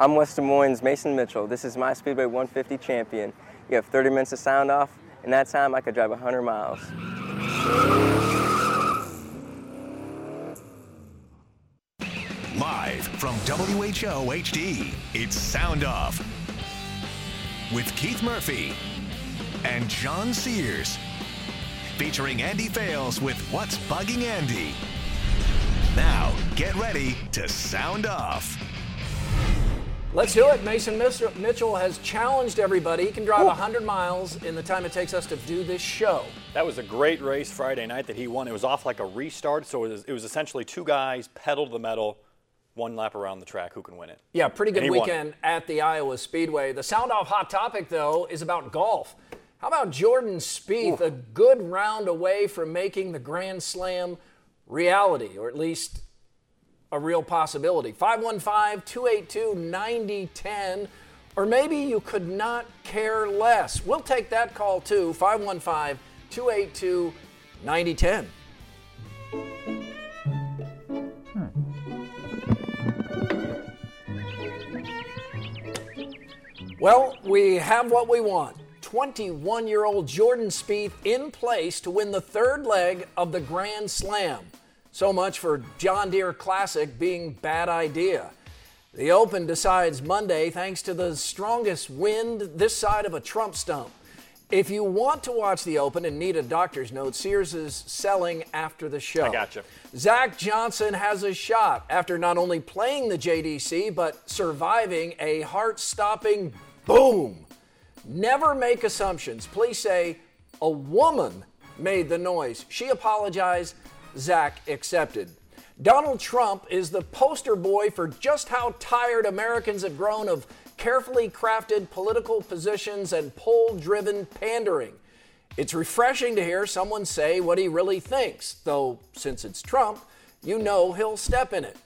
I'm West Des Moines' Mason Mitchell. This is my Speedway 150 champion. You have 30 minutes to sound off. In that time, I could drive 100 miles. Live from WHO HD, it's Sound Off with Keith Murphy and John Sears. Featuring Andy Fales with What's Bugging Andy. Now, get ready to sound off. Let's do it. Mason Mitchell has challenged everybody. He can drive 100 miles in the time it takes us to do this show. That was a great race Friday night that he won. It was off like a restart, so it was, it was essentially two guys pedal to the metal, one lap around the track. Who can win it? Yeah, pretty good weekend at the Iowa Speedway. The sound off hot topic, though, is about golf. How about Jordan Spieth, Ooh. a good round away from making the Grand Slam reality, or at least a real possibility. 515 282 9010. Or maybe you could not care less. We'll take that call too. 515 282 9010. Hmm. Well, we have what we want. 21 year old Jordan Spieth in place to win the third leg of the Grand Slam. So much for John Deere Classic being bad idea. The Open decides Monday thanks to the strongest wind this side of a Trump stump. If you want to watch the Open and need a doctor's note, Sears is selling after the show. I got you. Zach Johnson has a shot after not only playing the JDC, but surviving a heart stopping boom. Never make assumptions. Please say, a woman made the noise. She apologized. Zach accepted. Donald Trump is the poster boy for just how tired Americans have grown of carefully crafted political positions and poll driven pandering. It's refreshing to hear someone say what he really thinks, though, since it's Trump, you know he'll step in it.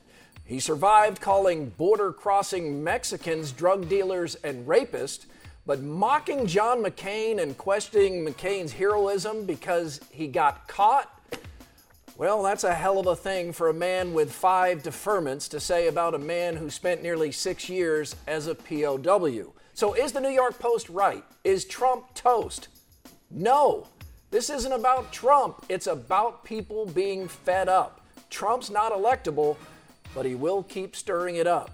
He survived calling border crossing Mexicans drug dealers and rapists, but mocking John McCain and questioning McCain's heroism because he got caught well, that's a hell of a thing for a man with five deferments to say about a man who spent nearly six years as a POW. So, is the New York Post right? Is Trump toast? No. This isn't about Trump. It's about people being fed up. Trump's not electable, but he will keep stirring it up.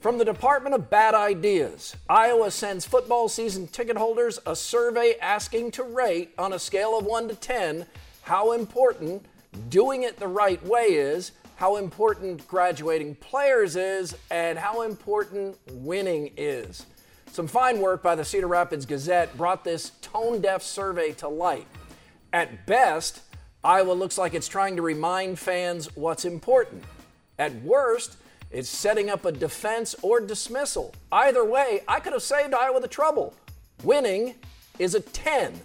From the Department of Bad Ideas, Iowa sends football season ticket holders a survey asking to rate on a scale of 1 to 10 how important doing it the right way is, how important graduating players is, and how important winning is. Some fine work by the Cedar Rapids Gazette brought this tone deaf survey to light. At best, Iowa looks like it's trying to remind fans what's important. At worst, it's setting up a defense or dismissal. Either way, I could have saved Iowa the trouble. Winning is a 10.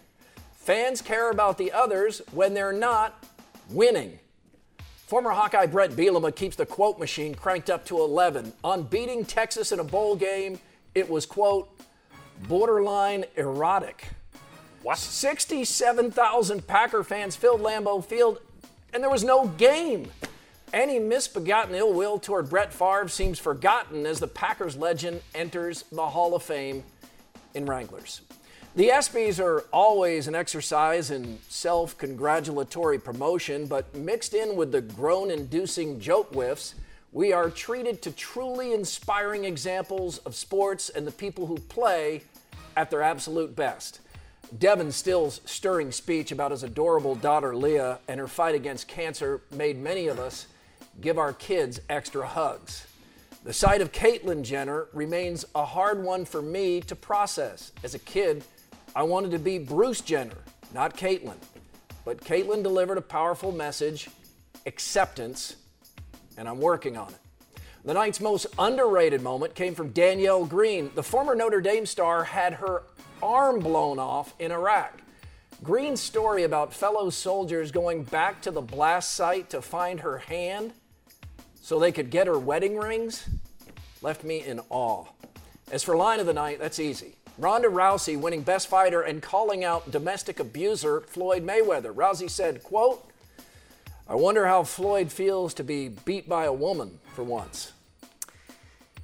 Fans care about the others when they're not winning. Former Hawkeye Bret Bielema keeps the quote machine cranked up to 11. On beating Texas in a bowl game, it was, quote, borderline erotic. What? 67,000 Packer fans filled Lambeau Field, and there was no game. Any misbegotten ill will toward Brett Favre seems forgotten as the Packers legend enters the Hall of Fame in Wranglers. The ESPYs are always an exercise in self congratulatory promotion, but mixed in with the groan inducing joke whiffs, we are treated to truly inspiring examples of sports and the people who play at their absolute best. Devin Still's stirring speech about his adorable daughter Leah and her fight against cancer made many of us give our kids extra hugs. The sight of Caitlyn Jenner remains a hard one for me to process. As a kid, I wanted to be Bruce Jenner, not Caitlyn. But Caitlyn delivered a powerful message acceptance, and I'm working on it. The night's most underrated moment came from Danielle Green. The former Notre Dame star had her arm blown off in Iraq. Green's story about fellow soldiers going back to the blast site to find her hand so they could get her wedding rings left me in awe. As for line of the night, that's easy. Ronda Rousey winning best fighter and calling out domestic abuser Floyd Mayweather. Rousey said, quote, I wonder how Floyd feels to be beat by a woman for once.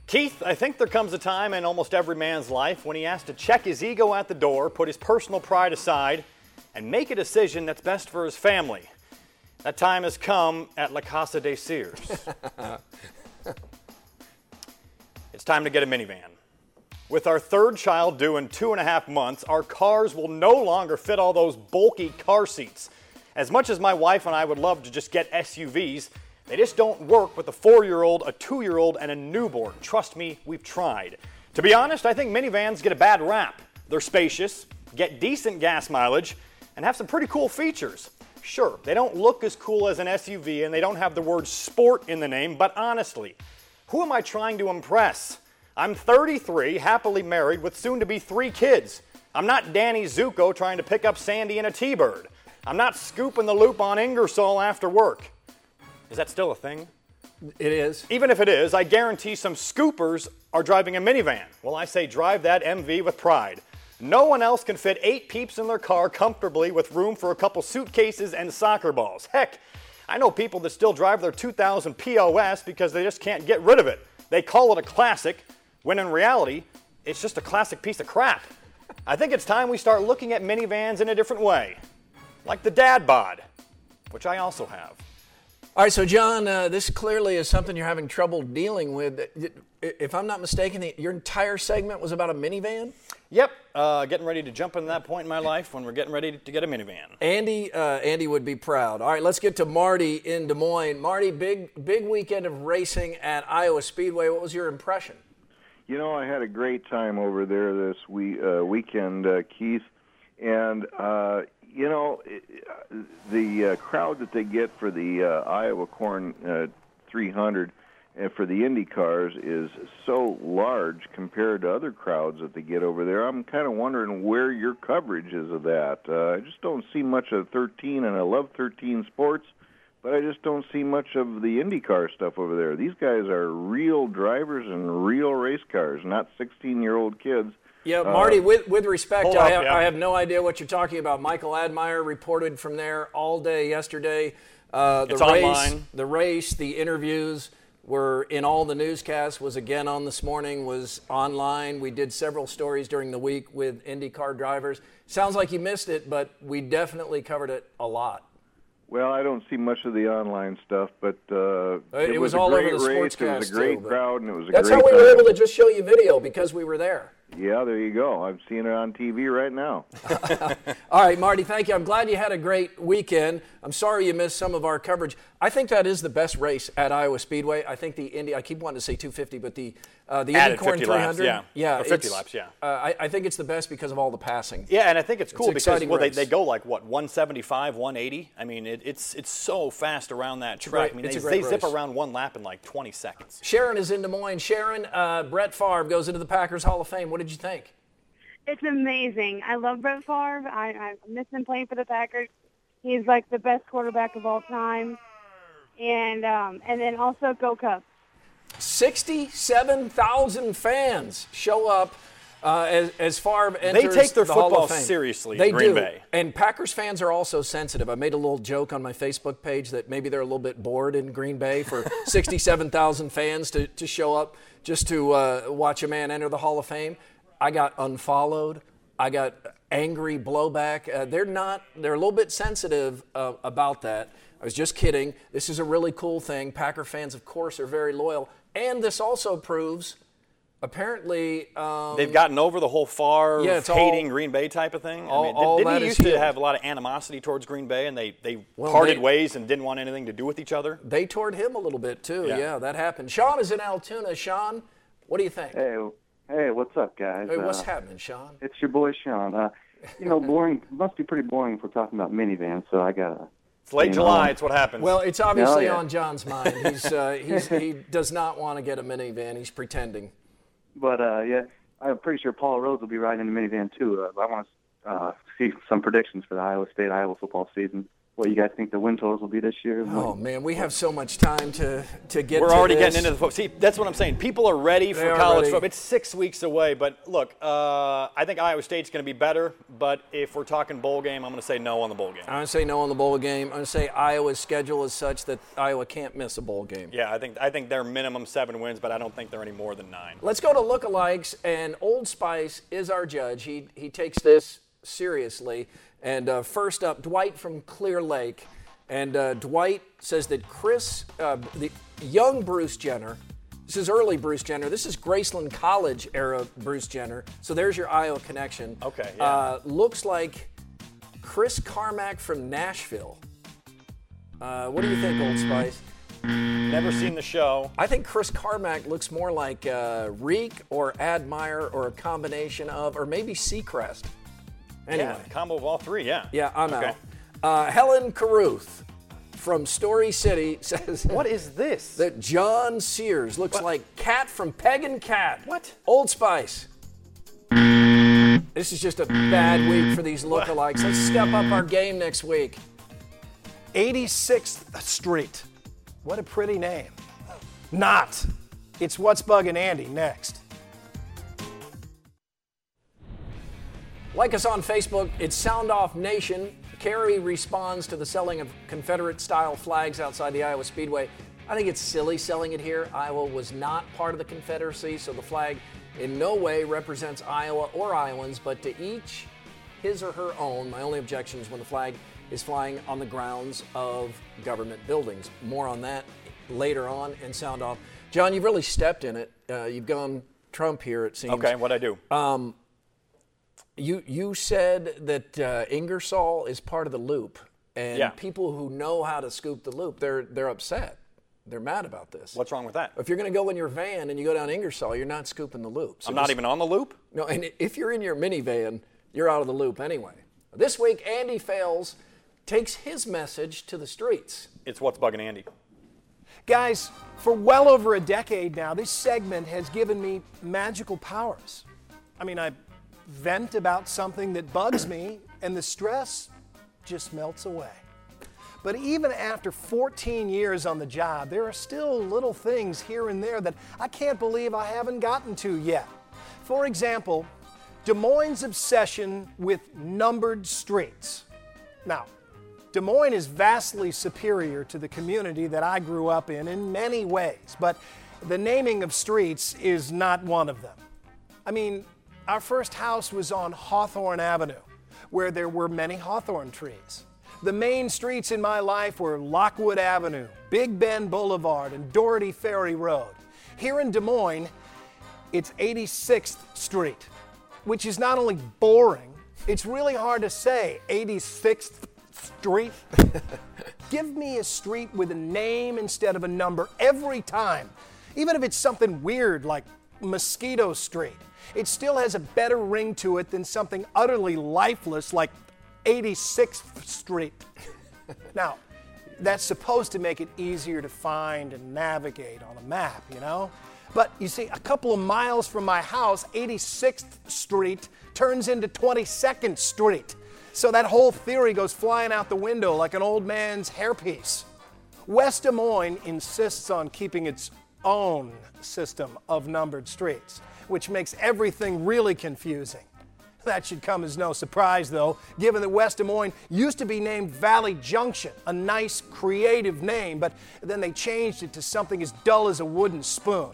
Keith, I think there comes a time in almost every man's life when he has to check his ego at the door, put his personal pride aside, and make a decision that's best for his family. That time has come at La Casa de Sears. it's time to get a minivan. With our third child due in two and a half months, our cars will no longer fit all those bulky car seats. As much as my wife and I would love to just get SUVs, they just don't work with a four year old, a two year old, and a newborn. Trust me, we've tried. To be honest, I think minivans get a bad rap. They're spacious, get decent gas mileage, and have some pretty cool features. Sure, they don't look as cool as an SUV and they don't have the word sport in the name, but honestly, who am I trying to impress? I'm 33, happily married with soon to be three kids. I'm not Danny Zuko trying to pick up Sandy in a T Bird. I'm not scooping the loop on Ingersoll after work. Is that still a thing? It is. Even if it is, I guarantee some scoopers are driving a minivan. Well, I say drive that MV with pride. No one else can fit eight peeps in their car comfortably with room for a couple suitcases and soccer balls. Heck, I know people that still drive their 2000 POS because they just can't get rid of it. They call it a classic, when in reality, it's just a classic piece of crap. I think it's time we start looking at minivans in a different way, like the dad bod, which I also have. All right, so John, uh, this clearly is something you're having trouble dealing with. If I'm not mistaken, your entire segment was about a minivan. Yep, uh, getting ready to jump into that point in my life when we're getting ready to get a minivan. Andy, uh, Andy would be proud. All right, let's get to Marty in Des Moines. Marty, big big weekend of racing at Iowa Speedway. What was your impression? You know, I had a great time over there this we, uh, weekend, uh, Keith, and uh, you know, the uh, crowd that they get for the uh, Iowa Corn uh, 300 and for the Indy cars is so large compared to other crowds that they get over there. I'm kind of wondering where your coverage is of that. Uh, I just don't see much of 13, and I love 13 sports, but I just don't see much of the IndyCar stuff over there. These guys are real drivers and real race cars, not 16-year-old kids yeah, uh, Marty, uh, with, with respect, I have, yeah. I have, no idea what you're talking about. Michael Admire reported from there all day yesterday. Uh, the it's race, online. the race, the interviews were in all the newscasts. Was again on this morning. Was online. We did several stories during the week with IndyCar drivers. Sounds like you missed it, but we definitely covered it a lot. Well, I don't see much of the online stuff, but uh, it, it was, was all over the sportscast. It was a great too, crowd, and it was a that's great. That's how we were able to just show you video because we were there. Yeah, there you go. I'm seeing it on TV right now. All right, Marty, thank you. I'm glad you had a great weekend. I'm sorry you missed some of our coverage. I think that is the best race at Iowa Speedway. I think the Indy, I keep wanting to say 250, but the uh, the Added Indy Corn 300, laps, yeah, yeah or 50 laps, yeah. Uh, I, I, think it's the best because of all the passing. Yeah, and I think it's cool it's because well, they, they go like what 175, 180. I mean, it, it's it's so fast around that track. Great, I mean, it's they, a great they zip around one lap in like 20 seconds. Sharon is in Des Moines. Sharon, uh, Brett Favre goes into the Packers Hall of Fame. What did you think? It's amazing. I love Brett Favre. I, I miss him playing for the Packers. He's like the best quarterback of all time. And um, and then also go Cubs. 67,000 fans show up uh, as, as Favre enters take their the Hall football of Fame. seriously in They Green do. Bay. And Packers fans are also sensitive. I made a little joke on my Facebook page that maybe they're a little bit bored in Green Bay for 67,000 fans to, to show up just to uh, watch a man enter the Hall of Fame. I got unfollowed. I got angry blowback. Uh, they're not, they're a little bit sensitive uh, about that. I was just kidding. This is a really cool thing. Packer fans, of course, are very loyal. And this also proves, apparently, um, They've gotten over the whole far Yeah, hating all- Green Bay type of thing. all- I mean, all didn't that he is used to have a lot of animosity towards Green Bay, and they they Well, parted they- ways and didn't want anything to do with each other? they toured him a little bit too. Yeah. Yeah, that happened. Sean is in Altoona. Sean, what do you think? Hey, hey, what's up, guys? Hey, what's Uh, happening, Sean? It's your boy Sean. Uh, you know, boring. Must be pretty boring if we're talking about minivans. So I gotta. It's late July. know. It's what happens. Well, it's obviously yeah. on John's mind. He's, uh, he's, he does not want to get a minivan. He's pretending. But uh, yeah, I'm pretty sure Paul Rhoads will be riding in the minivan too. Uh, I want to uh, see some predictions for the Iowa State Iowa football season. What you guys think the win totals will be this year? Oh man, we have so much time to to get. We're to already this. getting into the football. See, that's what I'm saying. People are ready They for are college ready. football. It's six weeks away, but look, uh, I think Iowa State's going to be better. But if we're talking bowl game, I'm going to say no on the bowl game. I'm gonna say no on the bowl game. I'm gonna say Iowa's schedule is such that Iowa can't miss a bowl game. Yeah, I think I think they're minimum seven wins, but I don't think they're any more than nine. Let's go to lookalikes, and Old Spice is our judge. He he takes this seriously. And uh, first up, Dwight from Clear Lake, and uh, Dwight says that Chris, uh, the young Bruce Jenner, this is early Bruce Jenner. This is Graceland College era Bruce Jenner. So there's your Iowa connection. Okay, yeah. Uh, looks like Chris Carmack from Nashville. Uh, what do you think, Old Spice? Never seen the show. I think Chris Carmack looks more like uh, Reek or Admire or a combination of, or maybe Seacrest. Anyway, Yeah, combo of all three. Yeah. yeah, I'm Okay. out. Uh, Helen Caruth from Story City says What is this? that John Sears looks like Cat from Peg and Cat. What? Old Spice. This is just a bad week for these lookalikes. Let's step up our game next week. 86th Street. What a pretty name. Not. It's What's Bugging Andy next. Like us on Facebook, it's Sound Off Nation. Kerry responds to the selling of Confederate style flags outside the Iowa Speedway. I think it's silly selling it here. Iowa was not part of the Confederacy, so the flag in no way represents Iowa or Iowans, but to each his or her own. My only objection is when the flag is flying on the grounds of government buildings. More on that later on and sound off. John, you've really stepped in it. Uh, you've gone Trump here, it seems. Okay, what I do? You you said that uh, Ingersoll is part of the loop, and Yeah. people who know how to scoop the loop, they're they're upset. They're mad about this. What's wrong with that? If you're going to go in your van and you go down Ingersoll, you're not scooping the loop. So I'm not just- even on the loop. No, and if you're in your minivan, you're out of the loop anyway. This week, Andy Fales, takes his message to the streets. It's what's bugging Andy. Guys, for well over a decade now, this segment has given me magical powers. I mean, I vent about something that bugs me, and the stress just melts away. But even after 14 years on the job, there are still little things here and there that I can't believe I haven't gotten to yet. For example, Des Moines' obsession with numbered streets. Now, Des Moines is vastly superior to the community that I grew up in in many ways, but the naming of streets is not one of them. I mean, our first house was on Hawthorne Avenue, where there were many hawthorn trees. The main streets in my life were Lockwood Avenue, Big Bend Boulevard, and Dougherty Ferry Road. Here in Des Moines, it's 86th Street, which is not only boring, it's really hard to say 86th Street. Give me a street with a name instead of a number every time. Even if it's something weird like Mosquito Street, it still has a better ring to it than something utterly lifeless like 86th Street. now, that's supposed to make it easier to find and navigate on a map, you know? But you see, a couple of miles from my house, 86th Street turns into 22nd Street. So that whole theory goes flying out the window like an old man's hairpiece. West Des Moines insists on keeping its own system of numbered streets, which makes everything really confusing. That should come as no surprise, though, given that West Des Moines used to be named Valley Junction, a nice, creative name, but then they changed it to something as dull as a wooden spoon.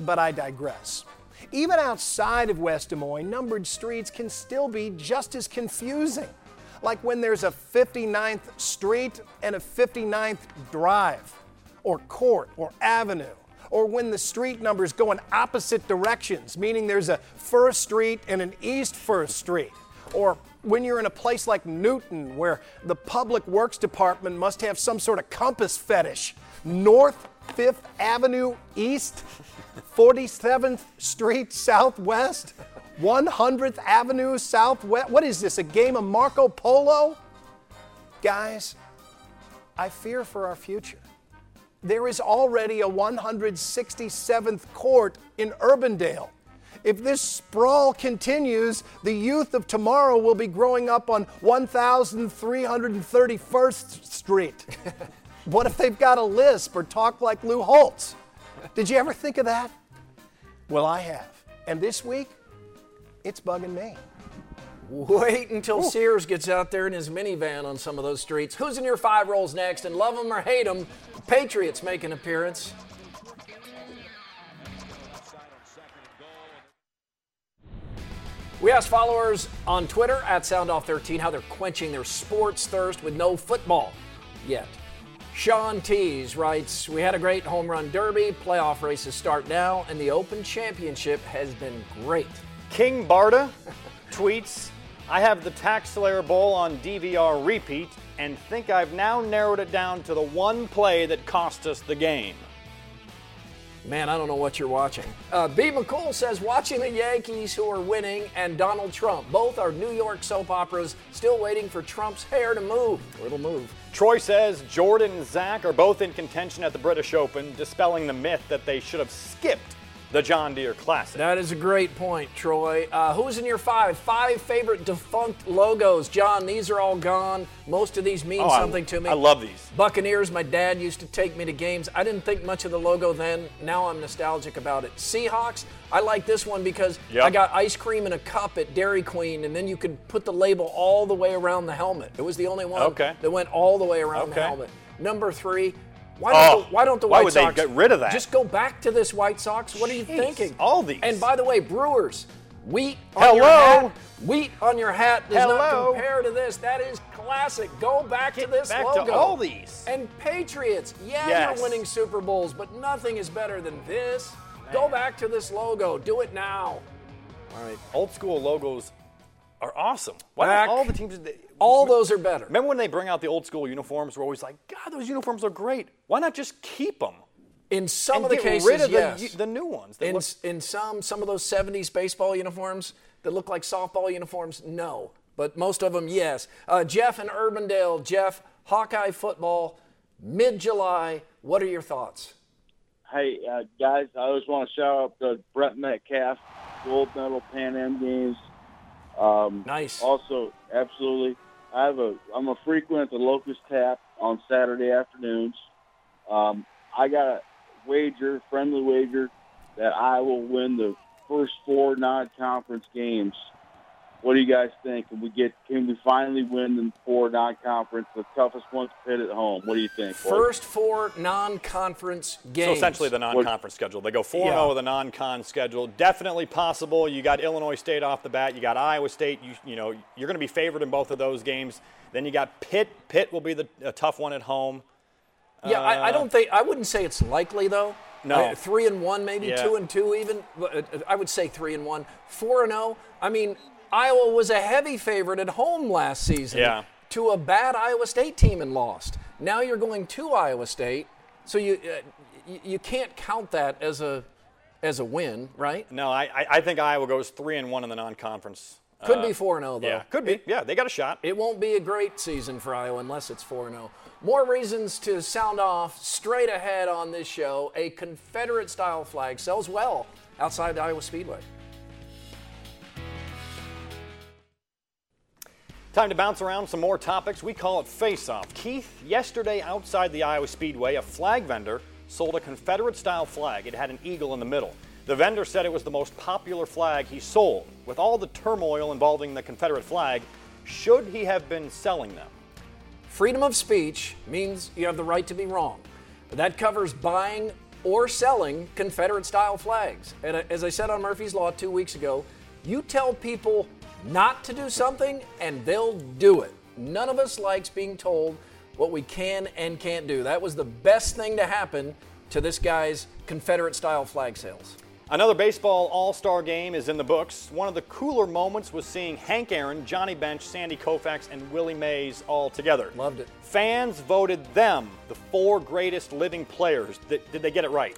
But I digress. Even outside of West Des Moines, numbered streets can still be just as confusing. Like when there's a 59th Street and a 59th Drive, or Court, or Avenue, or when the street numbers go in opposite directions, meaning there's a First Street and an East First Street, or when you're in a place like Newton where the Public Works Department must have some sort of compass fetish. North Fifth Avenue East, 47th Street Southwest, 100th Avenue Southwest. What is this, a game of Marco Polo? Guys, I fear for our future. There is already a 167th court in Urbandale. If this sprawl continues, the youth of tomorrow will be growing up on 1331st Street. what if they've got a lisp or talk like Lou Holtz? Did you ever think of that? Well, I have. And this week, it's bugging me. Wait until Sears gets out there in his minivan on some of those streets. Who's in your five rolls next? And love them or hate them, the Patriots make an appearance. We asked followers on Twitter at SoundOff13 how they're quenching their sports thirst with no football yet. Sean Tees writes, We had a great home run derby. Playoff races start now, and the Open Championship has been great. King Barda tweets, I have the Tax Slayer Bowl on DVR repeat and think I've now narrowed it down to the one play that cost us the game. Man, I don't know what you're watching. Uh, B. McCool says watching the Yankees who are winning and Donald Trump. Both are New York soap operas still waiting for Trump's hair to move. It'll move. Troy says Jordan and Zach are both in contention at the British Open, dispelling the myth that they should have skipped the John Deere Classic. That is a great point, Troy. Uh, who's in your five? Five favorite defunct logos. John, these are all gone. Most of these mean Oh, I- something to me. I love these. Buccaneers, my dad used to take me to games. I didn't think much of the logo then. Now I'm nostalgic about it. Seahawks, I like this one because Yep. I got ice cream in a cup at Dairy Queen, and then you could put the label all the way around the helmet. It was the only one Okay. that went all the way around the helmet. Number three, why Oh, don't, the, oh, why don't the why White would they Sox get rid of that? Just go back to this White Sox. What are you Jeez, thinking? all these. And by the way, Brewers, wheat on your Hello? hat. Wheat on your hat does not Hello? compare to this. That is classic. Go back to this back to logo. all these. And Patriots, yeah, Yes. you're winning Super Bowls, but nothing is better than this. Go back to this logo. Do it now. All right. Old school logos are awesome. Why Back. all the teams? All those are better. Remember when they bring out the old school uniforms? We're always like, God, those uniforms are great. Why not just keep them? In some and of the get cases, rid of yes. the, the new ones. in, look- in some some of those 70s baseball uniforms that look like softball uniforms, no. But most of them, yes. Uh, Jeff in Urbandale, Jeff, Hawkeye football, mid July. What are your thoughts? Hey, uh, guys, I always want to shout out to Brent Metcalf, gold medal Pan Am Games. Um, Nice. Also, absolutely, I have a. I'm a frequent at the Locust Tap on Saturday afternoons. Um, I got a wager, friendly wager, that I will win the first four non-conference games. What do you guys think? Can we get? Can we finally win the four non-conference? The toughest one's Pitt at home. What do you think? boys? First four non-conference games. So essentially the non-conference schedule. They go 4 0 Yeah. with a non-con schedule. Definitely possible. You got Illinois State off the bat. You got Iowa State. You, you know you're going to be favored in both of those games. Then you got Pitt. Pitt will be the a tough one at home. Yeah, I, I don't think I wouldn't say it's likely though. No. Uh, three and one, maybe Yeah. two and two, even. Uh, I would say three and one. Four and zero. I mean, Iowa was a heavy favorite at home last season. Yeah. To a bad Iowa State team and lost. Now you're going to Iowa State, so you uh, you, you can't count that as a as a win, right? No, I, I- think Iowa goes three and one in the non-conference. Could Uh, be four and zero though. Yeah, could be. Yeah, they got a shot. It won't be a great season for Iowa unless it's 4 0. More reasons to sound off straight ahead on this show. A Confederate style flag sells well outside the Iowa Speedway. Time to bounce around some more topics. We call it Face Off. Keith, yesterday outside the Iowa Speedway, a flag vendor sold a Confederate style flag. It had an eagle in the middle. The vendor said it was the most popular flag he sold. With all the turmoil involving the Confederate flag, should he have been selling them? Freedom of speech means you have the right to be wrong. That covers buying or selling Confederate style flags. And uh, as I said on Murphy's Law two weeks ago, you tell people not to do something and they'll do it. None of us likes being told what we can and can't do. That was the best thing to happen to this guy's Confederate style flag sales. Another baseball all star game is in the books. One of the cooler moments was seeing Hank Aaron, Johnny Bench, Sandy Koufax, and Willie Mays all together. Loved it. Fans voted them the four greatest living players. Did, did they get it right?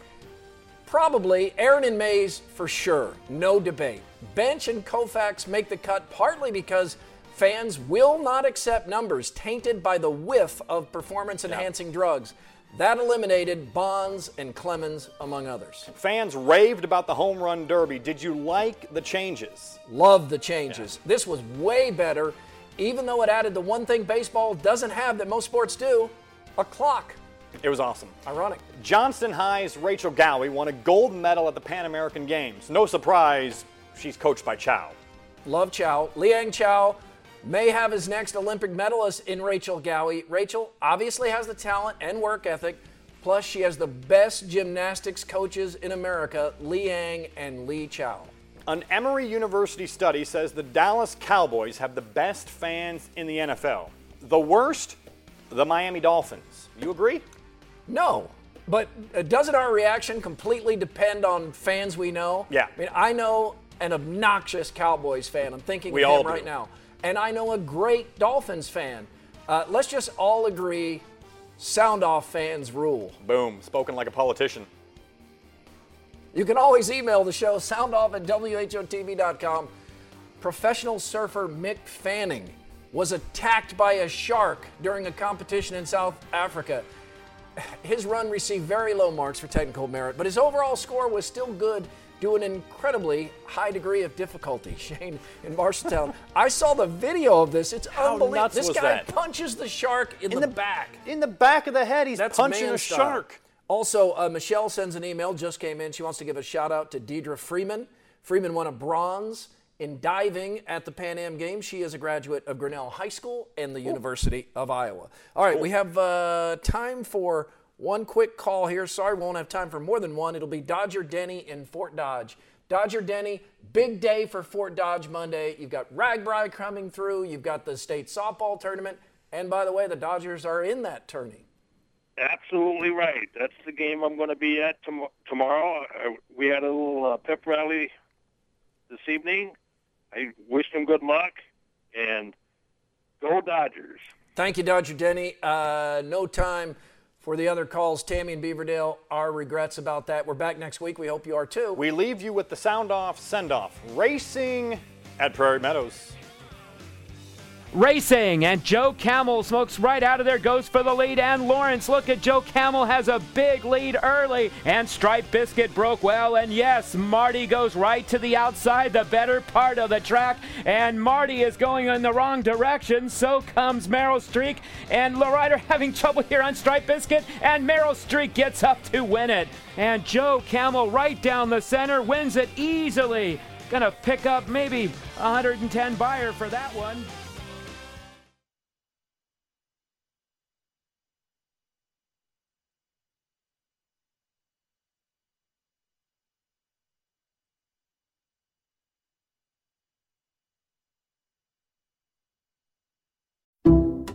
Probably Aaron and Mays for sure, no debate. Bench and Koufax make the cut partly because Fans will not accept numbers tainted by the whiff of performance enhancing drugs. That eliminated Bonds and Clemens, among others. Fans raved about the home run derby. Did you like the changes? Love the changes. Yeah. This was way better, even though it added the one thing baseball doesn't have that most sports do a clock. It was awesome. Ironic. Johnston High's Rachel Gowey won a gold medal at the Pan American Games. No surprise, she's coached by Chow. Love Chow. Liang Chow may have his next Olympic medalist in Rachel Gowey. Rachel obviously has the talent and work ethic. Plus, she has the best gymnastics coaches in America, Liang and Li Chow. An Emory University study says the Dallas Cowboys have the best fans in the NFL. The worst, the Miami Dolphins. You agree? No. But uh, doesn't our reaction completely depend on fans we know? Yeah. I mean, I know an obnoxious Cowboys fan. I'm thinking we of him right now and I know a great Dolphins fan. Uh, let's just all agree sound off fans rule. Boom, spoken like a politician. You can always email the show soundoff at WHOTV.com. Professional surfer Mick Fanning was attacked by a shark during a competition in South Africa. His run received very low marks for technical merit, but his overall score was still good do an incredibly high degree of difficulty. Shane in Marshalltown. I saw the video of this. It's How unbelievable. This guy that? punches the shark in, in the, the, back. In the back of the head, he's That's punching a style. shark. Also, uh, Michelle sends an email, just came in. She wants to give a shout out to Deidre Freeman. Freeman won a bronze in diving at the Pan Am Games. She is a graduate of Grinnell High School and the Ooh. University of Iowa. All right, cool. we have uh, time for one quick call here. Sorry, we won't have time for more than one. It'll be Dodger Denny in Fort Dodge. Dodger Denny, big day for Fort Dodge Monday. You've got RAGBRAI coming through. You've got the state softball tournament. And by the way, the Dodgers are in that tourney. Absolutely right. That's the game I'm going to be at tom- tomorrow. We had a little uh, pep rally this evening. I wish them good luck and go Dodgers. Thank you, Dodger Denny. Uh, no time for the other calls, Tammy and Beaverdale, our regrets about that. We're back next week. We hope you are too. We leave you with the sound off, send off. Racing at Prairie Meadows racing, and Joe Camel smokes right out of there, goes for the lead, and Lawrence, look at Joe Camel has a big lead early, and Stripe Biscuit broke well, and yes, Marty goes right to the outside, the better part of the track, and Marty is going in the wrong direction, so comes Meryl Streak, and Lowrider having trouble here on Stripe Biscuit, and Meryl Streak gets up to win it, and Joe Camel right down the center wins it easily. Gonna pick up maybe 110 buyer for that one.